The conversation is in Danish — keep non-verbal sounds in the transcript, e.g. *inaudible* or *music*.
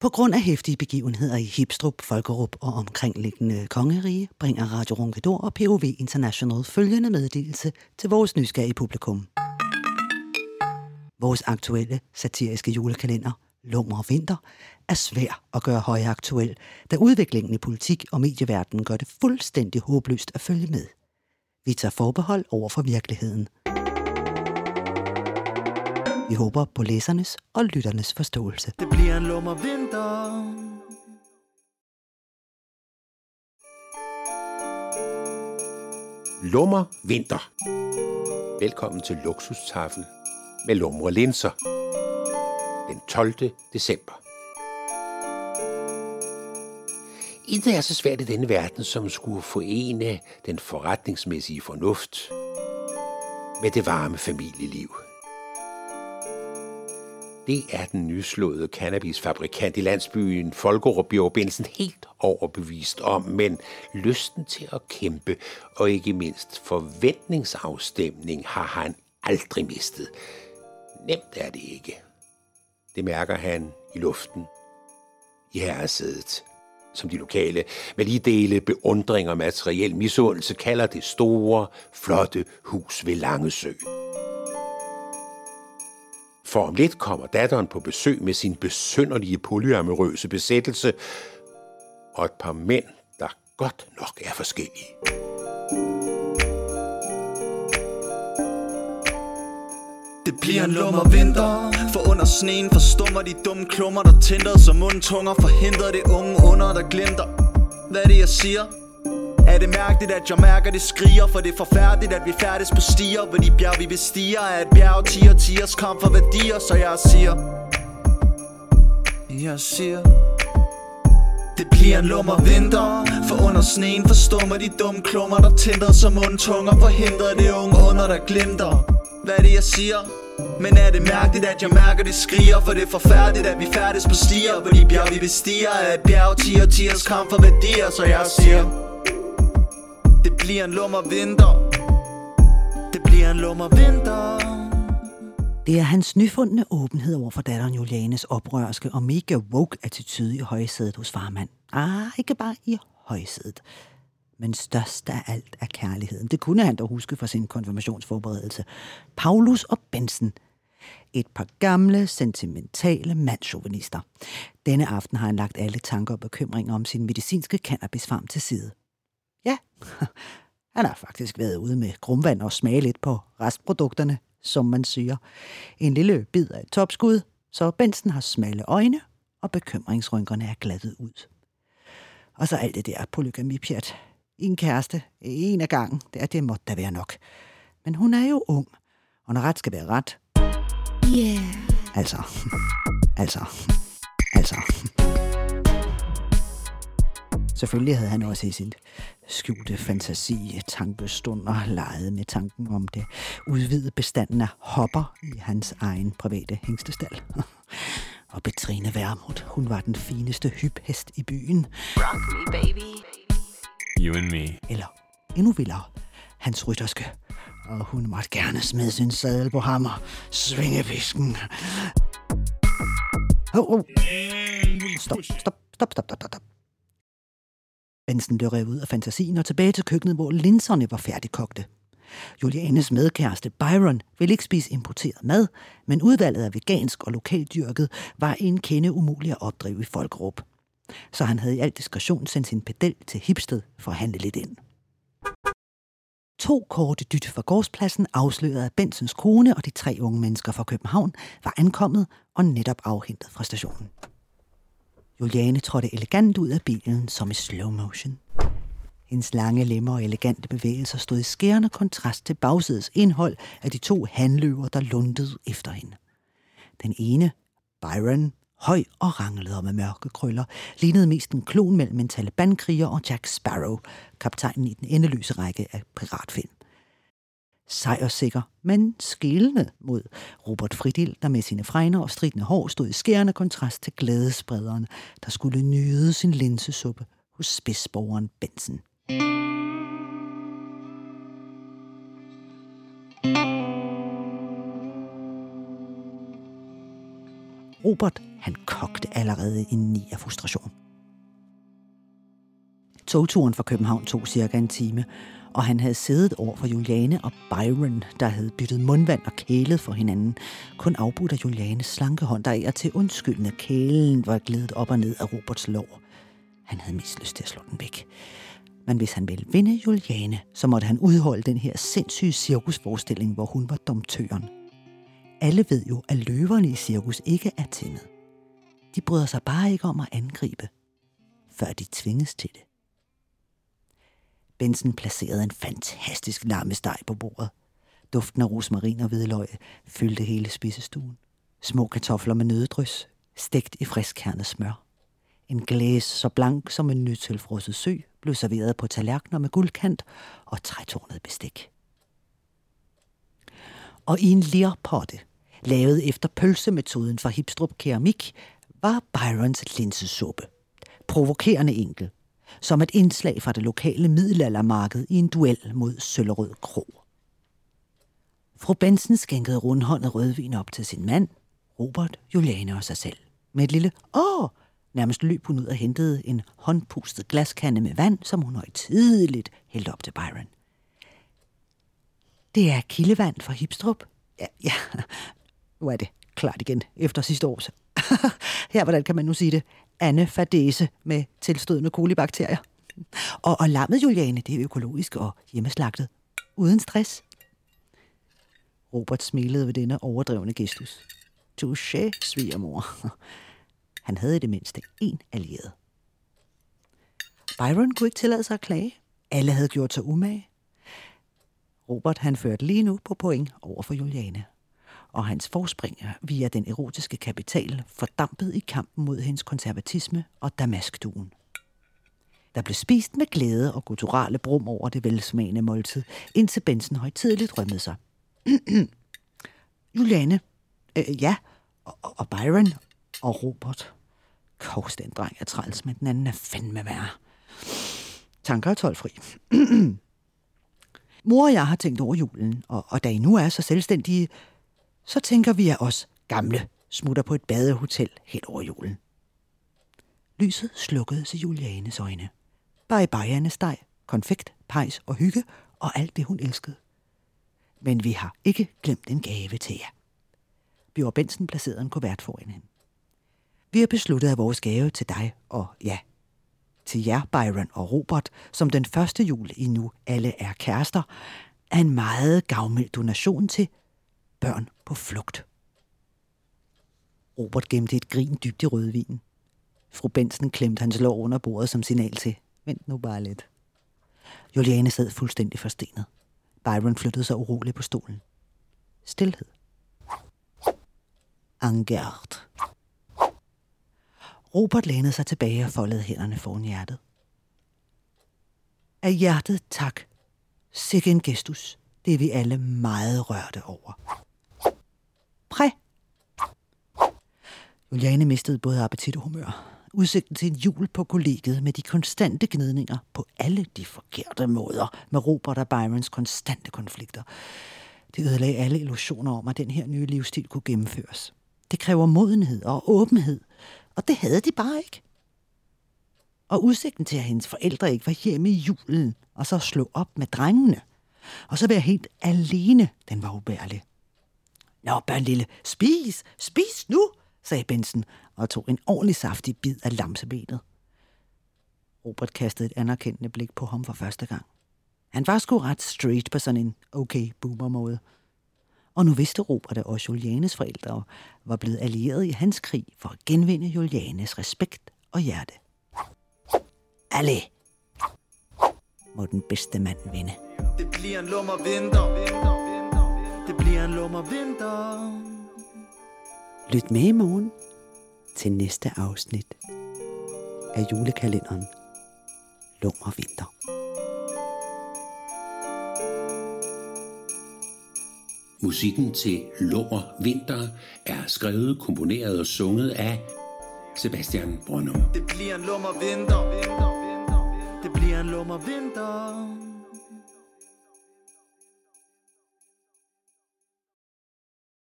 På grund af hæftige begivenheder i Hipstrup, Folkerup og omkringliggende kongerige, bringer Radio Ronkedor og POV International følgende meddelelse til vores nysgerrige publikum. Vores aktuelle satiriske julekalender, Lummer og Vinter, er svær at gøre højaktuel, da udviklingen i politik og medieverdenen gør det fuldstændig håbløst at følge med. Vi tager forbehold over for virkeligheden. Vi håber på læsernes og lytternes forståelse. Det bliver en lummer vinter. Lummer vinter. Velkommen til Luksustafel med lumre linser. Den 12. december. Intet er så svært i denne verden, som skulle forene den forretningsmæssige fornuft med det varme familieliv. Det er den nyslåede cannabisfabrikant i landsbyen Folkerup Bjørbensen helt overbevist om, men lysten til at kæmpe og ikke mindst forventningsafstemning har han aldrig mistet. Nemt er det ikke. Det mærker han i luften, i herresædet, som de lokale med lige dele beundring og materiel misundelse kalder det store, flotte hus ved Langesø. For om lidt kommer datteren på besøg med sin besynderlige polyamorøse besættelse og et par mænd, der godt nok er forskellige. Det bliver en lummer vinter For under sneen forstummer de dumme klummer Der tænder som mundtunger Forhindrer det unge under der glimter Hvad er det jeg siger? Er det mærkeligt at jeg mærker det skriger? For det er forfærdeligt at vi færdes på stier. Hvor de bjerg vi bestiger Er et bjerg tiger tiers kom for værdier. Så jeg siger Jeg siger det bliver en lummer vinter. For under sneen forstummer de dumme klummer Der tænder som mundtunger. Forhindrer det unge under der glimter. Hvad er det jeg siger? Men er det mærkeligt at jeg mærker det skriger? For det er forfærdeligt at vi færdes på stier. Hvor de bjerg vi bestiger Er et bjerg tiger tiers kamp for værdier. Så jeg siger det bliver en lummer vinter Det bliver en lummer vinter Det er hans nyfundne åbenhed over for datteren Julianes oprørske og mega woke attitude i højsædet hos farmand. Ah, ikke bare i højsædet. Men størst af alt er kærligheden. Det kunne han dog huske fra sin konfirmationsforberedelse. Paulus og Benson. Et par gamle, sentimentale mandschauvinister. Denne aften har han lagt alle tanker og bekymringer om sin medicinske cannabisfarm til side. Ja, *laughs* han har faktisk været ude med grumvand og smage lidt på restprodukterne, som man siger. En lille bid af et topskud, så Benson har smalle øjne, og bekymringsrynkerne er glattet ud. Og så alt det der polygamipjat. En kæreste, en af gangen, det, er, det måtte da være nok. Men hun er jo ung, og når ret skal være ret. Yeah. Altså, *laughs* altså, altså. Selvfølgelig havde han også i sin skjulte fantasi tankestunder leget med tanken om det udvidede bestanden af hopper i hans egen private hængstestal. *laughs* Og Betrine Værmut, hun var den fineste hyphest i byen. Rock me, baby. You and me. Eller endnu vildere, hans rytterske. Og hun måtte gerne smide sin sadel på ham og svinge pisken. Oh, oh. Stop, stop, stop, stop, stop, stop, Bensen blev revet ud af fantasien og tilbage til køkkenet, hvor linserne var færdigkogte. Julianes medkæreste Byron ville ikke spise importeret mad, men udvalget af vegansk og lokaldyrket var en kende umulig at opdrive i Folkerup. Så han havde i al diskretion sendt sin pedel til Hipsted for at handle lidt ind. To korte dyt fra gårdspladsen afslørede, at Bensens kone og de tre unge mennesker fra København var ankommet og netop afhentet fra stationen. Juliane trådte elegant ud af bilen som i slow motion. Hendes lange lemmer og elegante bevægelser stod i skærende kontrast til bagsædets indhold af de to handløver, der lundede efter hende. Den ene, Byron, høj og ranglede med mørke krøller, lignede mest en klon mellem en talibankriger og Jack Sparrow, kaptajnen i den endeløse række af piratfilm. Sejrsikker, men skilende mod Robert Fridil, der med sine fregner og stridende hår stod i skærende kontrast til glædesprederen, der skulle nyde sin linsesuppe hos spidsborgeren Benson. Robert Han kogte allerede indeni af frustration. Togturen fra København tog cirka en time, og han havde siddet over for Juliane og Byron, der havde byttet mundvand og kælet for hinanden, kun afbudt af Julianes slanke hånd, der er til undskyldende kælen var glædet op og ned af Roberts lår. Han havde mest lyst til at slå den væk. Men hvis han ville vinde Juliane, så måtte han udholde den her sindssyge cirkusforestilling, hvor hun var domtøren. Alle ved jo, at løverne i cirkus ikke er timmet. De bryder sig bare ikke om at angribe, før de tvinges til det. Benson placerede en fantastisk lammesteg på bordet. Duften af rosmarin og hvidløg fyldte hele spisestuen. Små kartofler med nøddrys, stegt i friskkernet smør. En glæs så blank som en nytilfrosset sø blev serveret på tallerkener med guldkant og trætornet bestik. Og i en lerpotte, lavet efter pølsemetoden fra Hipstrup Keramik, var Byrons linsesuppe. Provokerende enkel, som et indslag fra det lokale middelaldermarked i en duel mod Søllerød Kro. Fru Bensen skænkede rundhåndet rødvin op til sin mand, Robert, Juliane og sig selv. Med et lille åh, nærmest løb hun ud og hentede en håndpustet glaskande med vand, som hun højtideligt hældte op til Byron. Det er kildevand fra Hipstrup. Ja, ja, nu er det klart igen efter sidste års. *laughs* Her, hvordan kan man nu sige det? Anafadese med tilstødende kolibakterier. Og, og lammet, Juliane, det er økologisk og hjemmeslagtet. Uden stress. Robert smilede ved denne overdrevne gestus. Touché, svigermor. Han havde i det mindste en allieret. Byron kunne ikke tillade sig at klage. Alle havde gjort sig umage. Robert han førte lige nu på point over for Juliane og hans forspring via den erotiske kapital fordampet i kampen mod hendes konservatisme og damaskduen. Der blev spist med glæde og gutturale brum over det velsmagende måltid, indtil Benson højtidligt rømmede sig. *clears throat* Juliane, øh, ja, og, og Byron og Robert. Kors, den dreng er træls, men den anden er fandme værre. Tanker er tolvfri. *clears throat* Mor og jeg har tænkt over julen, og, og da I nu er så selvstændige, så tænker vi af os gamle smutter på et badehotel helt over julen. Lyset slukkede sig Julianes øjne. Bye bye steg, konfekt, pejs og hygge og alt det, hun elskede. Men vi har ikke glemt en gave til jer. Bjørn Bensen placerede en kuvert foran hende. Vi har besluttet, af vores gave til dig og ja, til jer, Byron og Robert, som den første jul i nu alle er kærester, er en meget gavmild donation til børn på flugt. Robert gemte et grin dybt i rødvinen. Fru Bensen klemte hans lår under bordet som signal til. Vent nu bare lidt. Juliane sad fuldstændig forstenet. Byron flyttede sig uroligt på stolen. Stilhed. Angert. Robert lænede sig tilbage og foldede hænderne foran hjertet. Af hjertet tak. Sikke en gestus. Det er vi alle meget rørte over. Præ. Juliane mistede både appetit og humør. Udsigten til en jul på kollegiet med de konstante gnidninger på alle de forkerte måder, med Robert og Byrons konstante konflikter. Det ødelagde alle illusioner om, at den her nye livsstil kunne gennemføres. Det kræver modenhed og åbenhed, og det havde de bare ikke. Og udsigten til, at hendes forældre ikke var hjemme i julen, og så slå op med drengene, og så være helt alene, den var ubærlig. Nå, børn lille, spis, spis nu, sagde Bensen og tog en ordentlig saftig bid af lamsebenet. Robert kastede et anerkendende blik på ham for første gang. Han var sgu ret straight på sådan en okay boomer måde. Og nu vidste Robert, at også Julianes forældre var blevet allieret i hans krig for at genvinde Julianes respekt og hjerte. Alle må den bedste mand vinde. Det bliver en lummer vinter. Det bliver en lummer vinter. Lyt med i morgen til næste afsnit af julekalenderen Lummer Vinter. Musikken til Lummer Vinter er skrevet, komponeret og sunget af Sebastian Brønum. Det bliver en lummer vinter. Det bliver en lummer vinter.